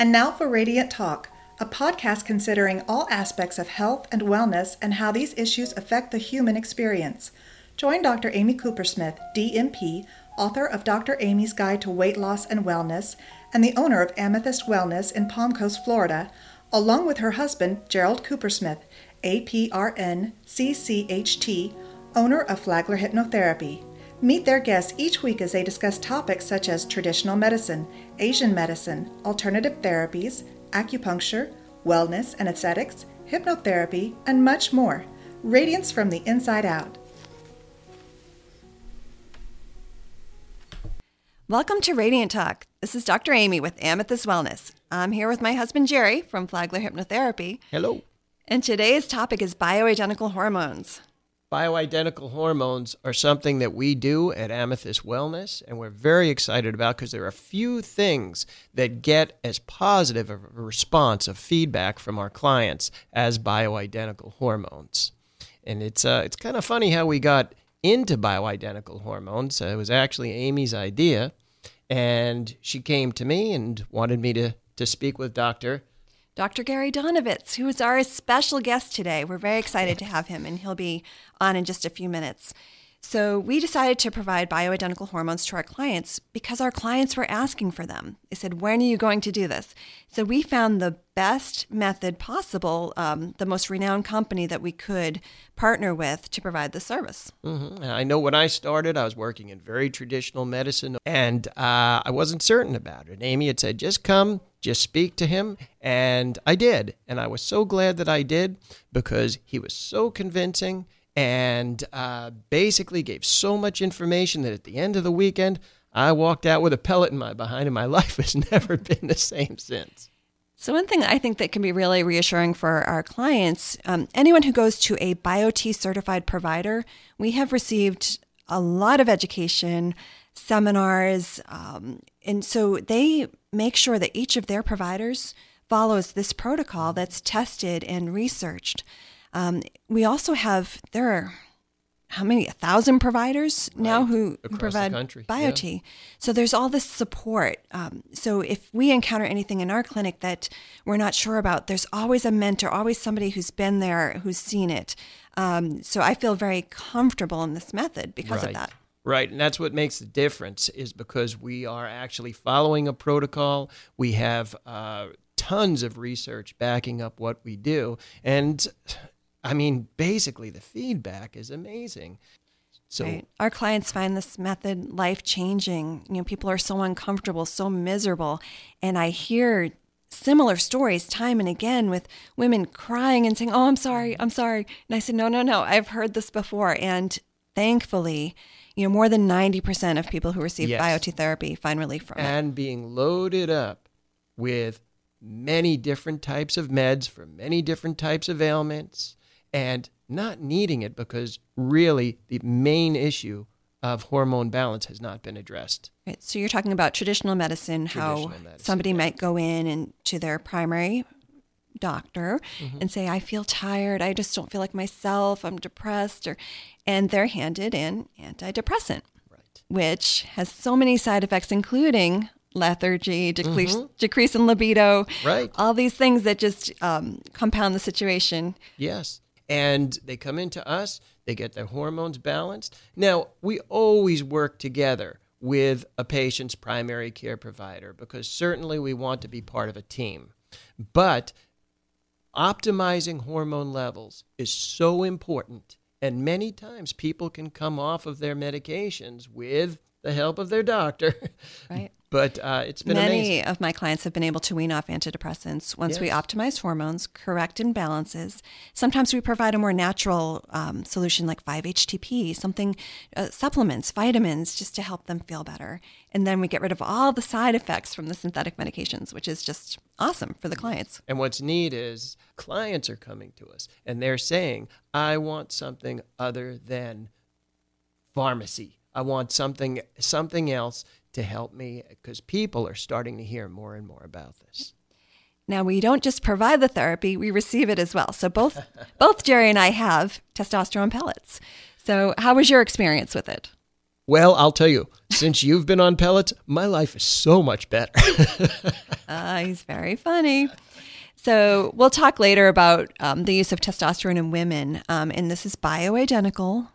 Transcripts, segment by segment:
And now for Radiant Talk, a podcast considering all aspects of health and wellness and how these issues affect the human experience. Join Dr. Amy Coopersmith, DNP, author of Dr. Amy's Guide to Weight Loss and Wellness, and the owner of Amethyst Wellness in Palm Coast, Florida, along with her husband, Jerald Coopersmith, APRN CCHT, owner of Flagler Hypnotherapy. Meet their guests each week as they discuss topics such as traditional medicine, Asian medicine, alternative therapies, acupuncture, wellness and aesthetics, hypnotherapy, and much more. Radiance from the inside out. Welcome to Radiant Talk. This is Dr. Amy with Amethyst Wellness. I'm here with my husband Jerry from Flagler Hypnotherapy. Hello. And today's topic is bioidentical hormones. Bioidentical hormones are something that we do at Amethyst Wellness, and we're very excited about because there are few things that get as positive a response of feedback from our clients as bioidentical hormones. And it's uh, it's kind of funny how we got into bioidentical hormones. It was actually Amy's idea, and she came to me and wanted me to to speak with Doctor Dr. Gary Donovitz, who is our special guest today. We're very excited to have him, and he'll be on in just a few minutes. So, we decided to provide bioidentical hormones to our clients because our clients were asking for them. They said, When are you going to do this? So, we found the best method possible, um, the most renowned company that we could partner with to provide the service. Mm-hmm. I know when I started, I was working in very traditional medicine and uh, I wasn't certain about it. Amy had said, Just come, just speak to him. And I did. And I was so glad that I did because he was so convincing and uh, basically gave so much information that at the end of the weekend, I walked out with a pellet in my behind, and my life has never been the same since. So, one thing I think that can be really reassuring for our clients um, anyone who goes to a Biote certified provider, we have received a lot of education, seminars, um, and so they make sure that each of their providers follows this protocol that's tested and researched. Um, we also have there are how many a thousand providers now who Across provide Biote. So there's all this support. Um, so if we encounter anything in our clinic that we're not sure about, there's always a mentor, always somebody who's been there, who's seen it. Um, so I feel very comfortable in this method because right. of that. Right, and that's what makes the difference is because we are actually following a protocol. We have uh, tons of research backing up what we do, and I mean, basically, the feedback is amazing. So Right. Our clients find this method life changing. You know, people are so uncomfortable, so miserable. And I hear similar stories time and again with women crying and saying, Oh, I'm sorry, I'm sorry. And I said, No, no, no, I've heard this before. And thankfully, you know, more than 90% of people who receive Yes. Biote therapy find relief from it. and being loaded up with many different types of meds for many different types of ailments and not needing it because really the main issue of hormone balance has not been addressed. Right. So you're talking about traditional medicine, how medicine, somebody might go in and to their primary doctor Mm-hmm. and say, I feel tired, I just don't feel like myself, I'm depressed, or and they're handed an antidepressant, Right. which has so many side effects, including lethargy, decrease, Mm-hmm. decrease in libido, Right. all these things that just um, compound the situation. Yes. And they come into us, they get their hormones balanced. Now, we always work together with a patient's primary care provider because certainly we want to be part of a team. But optimizing hormone levels is so important. And many times people can come off of their medications with the help of their doctor. Right. But uh, it's been Many amazing. of my clients have been able to wean off antidepressants once we optimize hormones, correct imbalances. Sometimes we provide a more natural um, solution like 5-HTP, something, uh, supplements, vitamins, just to help them feel better. And then we get rid of all the side effects from the synthetic medications, which is just awesome for the clients. And what's neat is clients are coming to us and they're saying, I want something other than pharmacy. I want something something else to help me because people are starting to hear more and more about this. Now we don't just provide the therapy, we receive it as well. So both both Jerry and I have testosterone pellets. So how was your experience with it? Well, I'll tell you, since you've been on pellets, my life is so much better. uh, he's very funny. So we'll talk later about um, the use of testosterone in women, um, and this is bioidentical,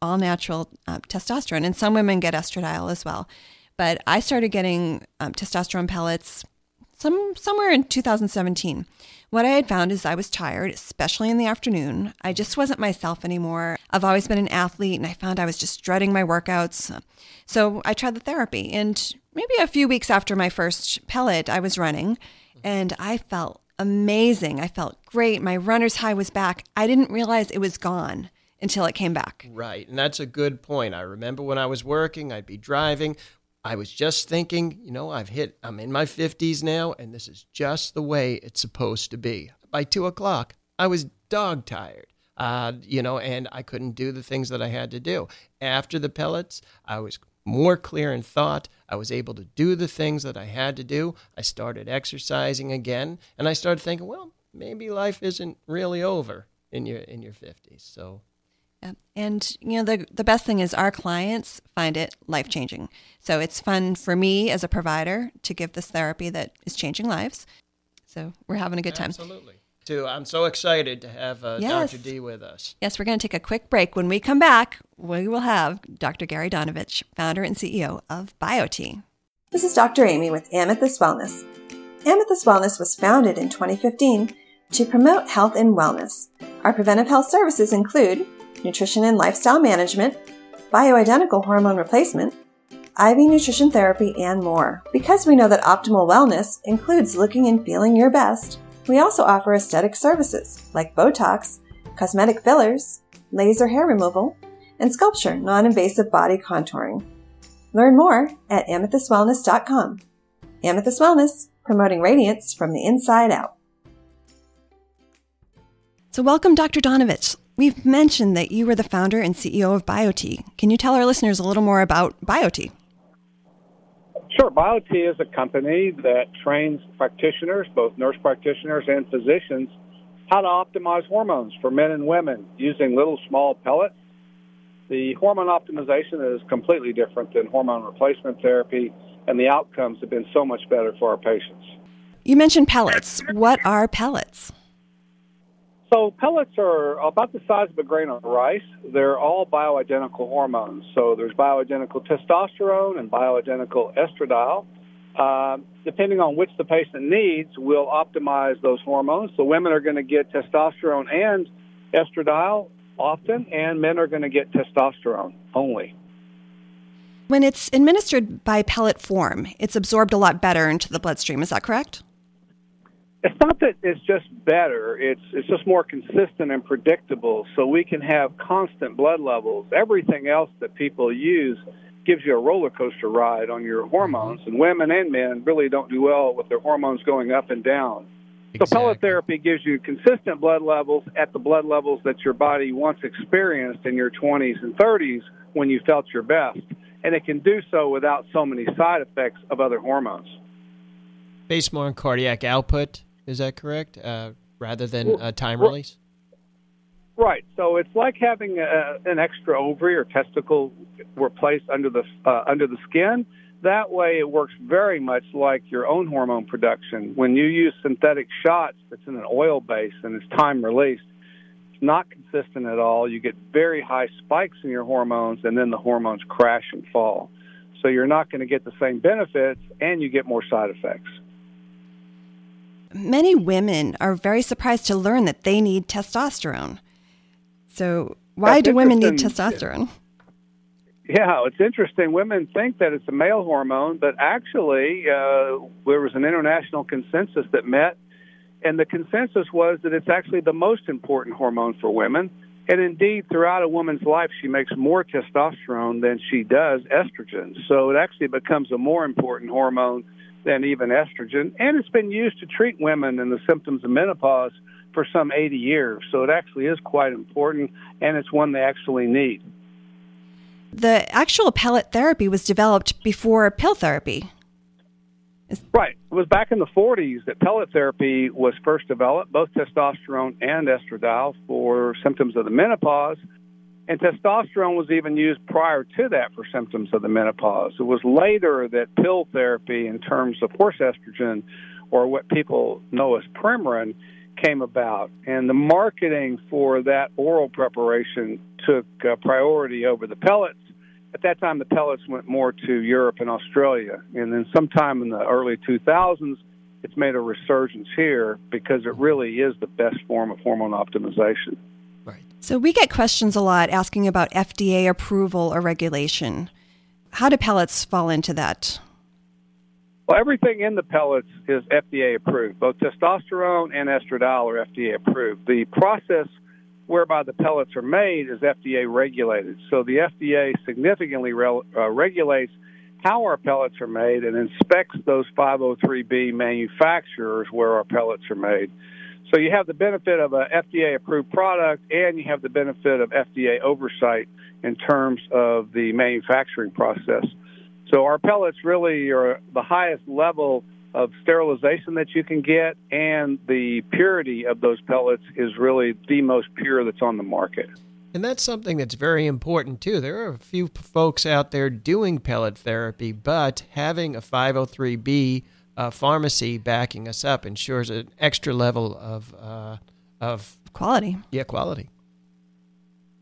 all natural uh, testosterone, and some women get estradiol as well. But I started getting um, testosterone pellets some somewhere in 2017. What I had found is I was tired, especially in the afternoon. I just wasn't myself anymore. I've always been an athlete, and I found I was just dreading my workouts. So I tried the therapy, and maybe a few weeks after my first pellet, I was running, and I felt amazing. I felt great. My runner's high was back. I didn't realize it was gone until it came back. Right. And that's a good point. I remember when I was working, I'd be driving. I was just thinking, you know, I've hit, I'm in my 50s now, and this is just the way it's supposed to be. By two o'clock, I was dog tired. Uh, you know, and I couldn't do the things that I had to do. After the pellets, I was more clear in thought. I was able to do the things that I had to do. I started exercising again, and I started thinking, well, maybe life isn't really over in your in your 50s. So yeah. And you know the the best thing is our clients find it life changing. So it's fun for me as a provider to give this therapy that is changing lives. So we're having a good time. Absolutely. Too. I'm so excited to have uh, yes. Dr. D with us. Yes, we're going to take a quick break. When we come back, we will have Dr. Gary Donovitz, founder and CEO of BioTE. This is Dr. Amy with Amethyst Wellness. Amethyst Wellness was founded in 2015 to promote health and wellness. Our preventive health services include nutrition and lifestyle management, bioidentical hormone replacement, IV nutrition therapy, and more. Because we know that optimal wellness includes looking and feeling your best, we also offer aesthetic services like Botox, cosmetic fillers, laser hair removal, and SculpSure non invasive body contouring. Learn more at amethystwellness.com. Amethyst Wellness, promoting radiance from the inside out. So, welcome, Dr. Donovitz. We've mentioned that you were the founder and CEO of BioTE. Can you tell our listeners a little more about BioTE? Sure. BioTE is a company that trains practitioners, both nurse practitioners and physicians, how to optimize hormones for men and women using little small pellets. The hormone optimization is completely different than hormone replacement therapy, and the outcomes have been so much better for our patients. You mentioned pellets. What are pellets? So pellets are about the size of a grain of rice. They're all bioidentical hormones. So there's bioidentical testosterone and bioidentical estradiol. Uh, depending on which the patient needs, we'll optimize those hormones. So women are going to get testosterone and estradiol often, and men are going to get testosterone only. When it's administered by pellet form, it's absorbed a lot better into the bloodstream. Is that correct? It's not that it's just better. It's it's just more consistent and predictable, so we can have constant blood levels. Everything else that people use gives you a roller coaster ride on your hormones, mm-hmm. and women and men really don't do well with their hormones going up and down. Exactly. So pellet therapy gives you consistent blood levels at the blood levels that your body once experienced in your 20s and 30s when you felt your best, and it can do so without so many side effects of other hormones. Based more on cardiac output, is that correct? Uh, rather than a time release? Right. So it's like having a, an extra ovary or testicle replaced under the uh, under the skin. That way, it works very much like your own hormone production. When you use synthetic shots, that's in an oil base and it's time released. It's not consistent at all. You get very high spikes in your hormones, and then the hormones crash and fall. So you're not going to get the same benefits, and you get more side effects many women are very surprised to learn that they need testosterone. So, why That's do women need testosterone? Yeah, it's interesting. Women think that it's a male hormone, but actually, uh, there was an international consensus that met, and the consensus was that it's actually the most important hormone for women. And indeed, throughout a woman's life, she makes more testosterone than she does estrogen. So it actually becomes a more important hormone than even estrogen. And it's been used to treat women and the symptoms of menopause for some 80 years. So it actually is quite important, and it's one they actually need. The actual pellet therapy was developed before pill therapy. Right. It was back in the 40s that pellet therapy was first developed, both testosterone and estradiol for symptoms of the menopause. And testosterone was even used prior to that for symptoms of the menopause. It was later that pill therapy, in terms of horse estrogen, or what people know as Premarin, came about. And the marketing for that oral preparation took uh, priority over the pellets. At that time, the pellets went more to Europe and Australia. And then sometime in the early 2000s, it's made a resurgence here because it really is the best form of hormone optimization. So we get questions a lot asking about FDA approval or regulation. How do pellets fall into that? Well, everything in the pellets is FDA approved. Both testosterone and estradiol are FDA approved. The process whereby the pellets are made is FDA regulated. So the FDA significantly re- uh, regulates how our pellets are made and inspects those 503B manufacturers where our pellets are made. So you have the benefit of a FDA approved product and you have the benefit of FDA oversight in terms of the manufacturing process. So our pellets really are the highest level of sterilization that you can get, and the purity of those pellets is really the most pure that's on the market. And that's something that's very important too. There are a few folks out there doing pellet therapy, but having a 503B uh, pharmacy backing us up ensures an extra level of uh, of quality. Yeah, quality.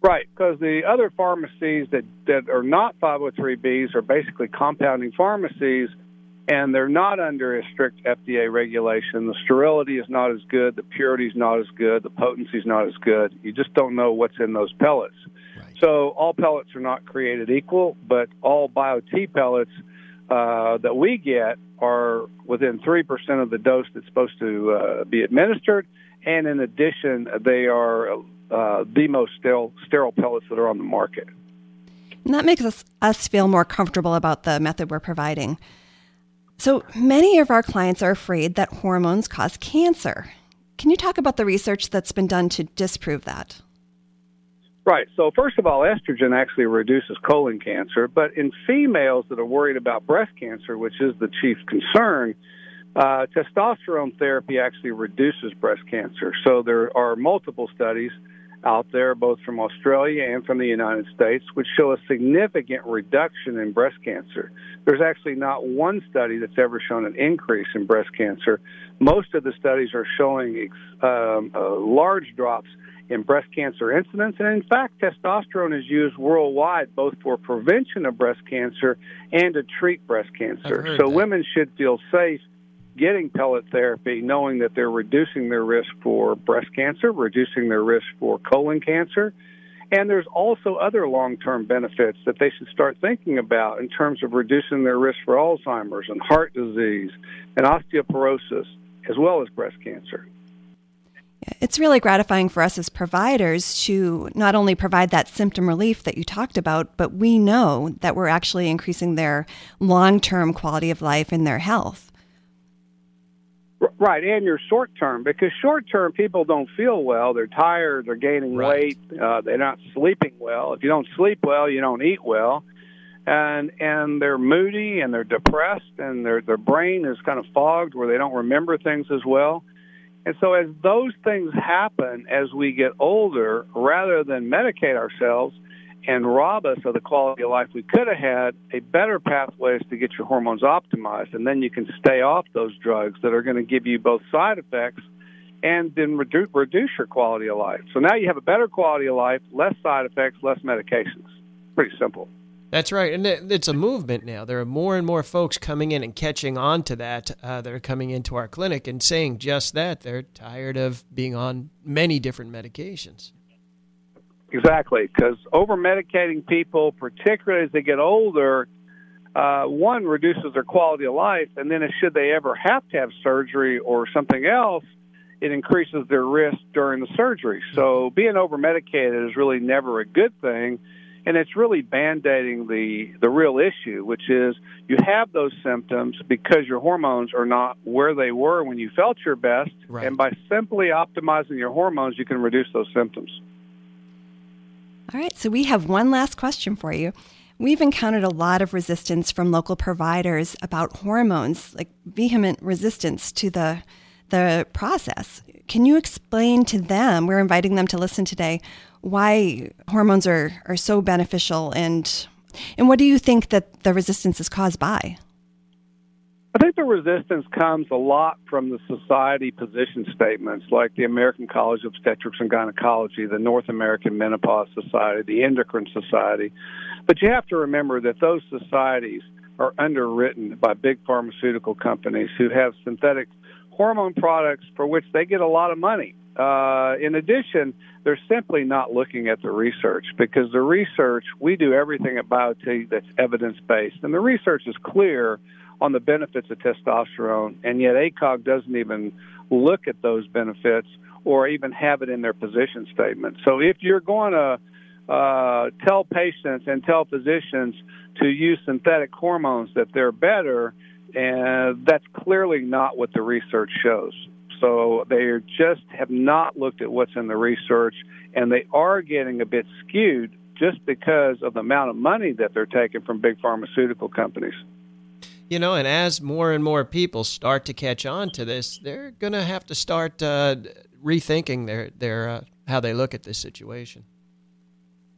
Right, because the other pharmacies that, that are not 503Bs are basically compounding pharmacies, and they're not under a strict FDA regulation. The sterility is not as good, the purity is not as good, the potency is not as good. You just don't know what's in those pellets. Right. So all pellets are not created equal, but all BioTE pellets uh, that we get are within 3% of the dose that's supposed to uh, be administered. And in addition, they are uh, the most sterile, sterile pellets that are on the market. And that makes us, us feel more comfortable about the method we're providing. So many of our clients are afraid that hormones cause cancer. Can you talk about the research that's been done to disprove that? Right. So, first of all, estrogen actually reduces colon cancer, but in females that are worried about breast cancer, which is the chief concern, uh, testosterone therapy actually reduces breast cancer. So, there are multiple studies out there, both from Australia and from the United States, which show a significant reduction in breast cancer. There's actually not one study that's ever shown an increase in breast cancer. Most of the studies are showing um, uh, large drops in breast cancer incidence. And in fact, testosterone is used worldwide both for prevention of breast cancer and to treat breast cancer. So women should feel safe getting pellet therapy, knowing that they're reducing their risk for breast cancer, reducing their risk for colon cancer. And there's also other long term benefits that they should start thinking about in terms of reducing their risk for Alzheimer's and heart disease and osteoporosis, as well as breast cancer. It's really gratifying for us as providers to not only provide that symptom relief that you talked about, but we know that we're actually increasing their long term quality of life and their health. Right, and your short term because short term people don't feel well. They're tired. They're gaining right. weight. Uh, they're not sleeping well. If you don't sleep well, you don't eat well, and and they're moody and they're depressed and their their brain is kind of fogged where they don't remember things as well. And so as those things happen as we get older, rather than medicate ourselves, and rob us of the quality of life we could have had, a better pathway is to get your hormones optimized, and then you can stay off those drugs that are going to give you both side effects and then reduce, reduce your quality of life. So now you have a better quality of life, less side effects, less medications. Pretty simple. That's right, and it's a movement now. There are more and more folks coming in and catching on to that. Uh, that are coming into our clinic and saying just that. They're tired of being on many different medications. Exactly, because over medicating people, particularly as they get older, uh, one reduces their quality of life, and then should they ever have to have surgery or something else, it increases their risk during the surgery. So being over medicated is really never a good thing, and it's really band-aiding the the real issue, which is you have those symptoms because your hormones are not where they were when you felt your best, right. and by simply optimizing your hormones, you can reduce those symptoms. All right, so we have one last question for you. We've encountered a lot of resistance from local providers about hormones, like vehement resistance to the the process. Can you explain to them, we're inviting them to listen today, why hormones are, are so beneficial and and what do you think that the resistance is caused by? I think the resistance comes a lot from the society position statements like the American College of Obstetrics and Gynecology, the North American Menopause Society, the Endocrine Society. But you have to remember that those societies are underwritten by big pharmaceutical companies who have synthetic hormone products for which they get a lot of money. Uh, in addition, they're simply not looking at the research because the research, we do everything at Biote that's evidence based, and the research is clear on the benefits of testosterone, and yet ACOG doesn't even look at those benefits or even have it in their position statement. So if you're going to uh, tell patients and tell physicians to use synthetic hormones that they're better, and that's clearly not what the research shows. So they just have not looked at what's in the research, and they are getting a bit skewed just because of the amount of money that they're taking from big pharmaceutical companies. You know, and as more and more people start to catch on to this, they're going to have to start uh, rethinking their their uh, how they look at this situation.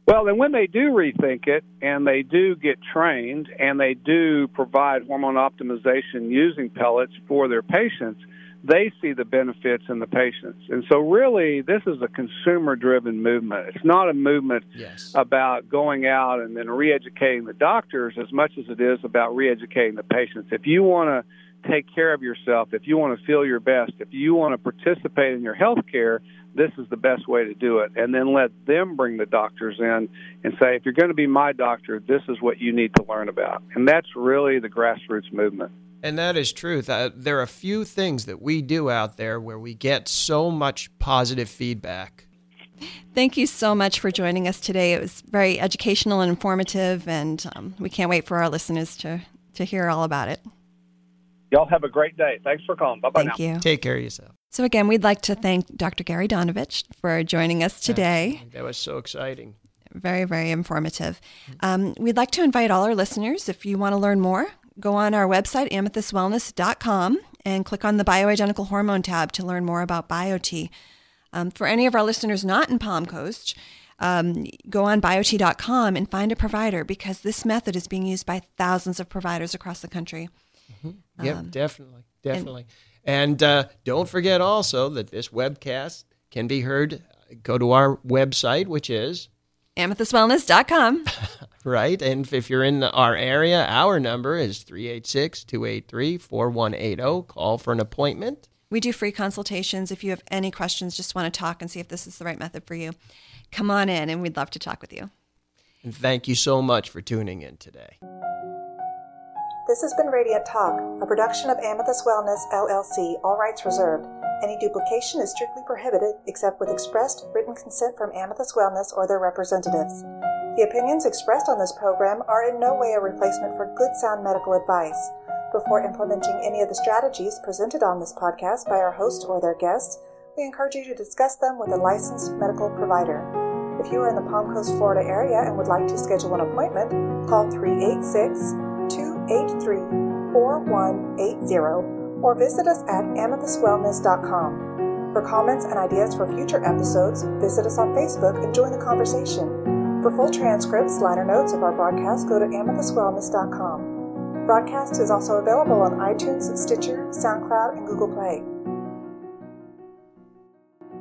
Well, and when they do rethink it and they do get trained and they do provide hormone optimization using pellets for their patients, they see the benefits in the patients. And so, really, this is a consumer driven movement. It's not a movement yes. about going out and then re educating the doctors as much as it is about re educating the patients. If you want to take care of yourself, if you want to feel your best, if you want to participate in your health care, this is the best way to do it. And then let them bring the doctors in and say, if you're going to be my doctor, this is what you need to learn about. And that's really the grassroots movement. And that is truth. Uh, there are a few things that we do out there where we get so much positive feedback. Thank you so much for joining us today. It was very educational and informative, and um, we can't wait for our listeners to, to hear all about it. Y'all have a great day. Thanks for calling. Bye bye. Thank you. Take care of yourself. So, again, we'd like to thank Dr. Gary Donovitz for joining us today. That was so exciting. Very, very informative. Um, we'd like to invite all our listeners, if you want to learn more, go on our website, amethystwellness.com, and click on the bioidentical hormone tab to learn more about Biote. Um, for any of our listeners not in Palm Coast, um, go on biote.com and find a provider because this method is being used by thousands of providers across the country. Mm-hmm. Yep, um, definitely, definitely. And, and uh, don't forget also that this webcast can be heard. Go to our website, which is amethystwellness.com. right. And if you're in our area, our number is 386 283 4180. Call for an appointment. We do free consultations. If you have any questions, just want to talk and see if this is the right method for you, come on in and we'd love to talk with you. And thank you so much for tuning in today. This has been Radiant Talk, a production of Amethyst Wellness LLC, all rights reserved. Any duplication is strictly prohibited except with expressed written consent from Amethyst Wellness or their representatives. The opinions expressed on this program are in no way a replacement for good sound medical advice. Before implementing any of the strategies presented on this podcast by our host or their guests, we encourage you to discuss them with a licensed medical provider. If you are in the Palm Coast, Florida area and would like to schedule an appointment, call 386 283 4180 or visit us at amethystwellness.com. For comments and ideas for future episodes, visit us on Facebook and join the conversation. For full transcripts, liner notes of our broadcast, go to amethystwellness.com. Broadcast is also available on iTunes, Stitcher, SoundCloud, and Google Play.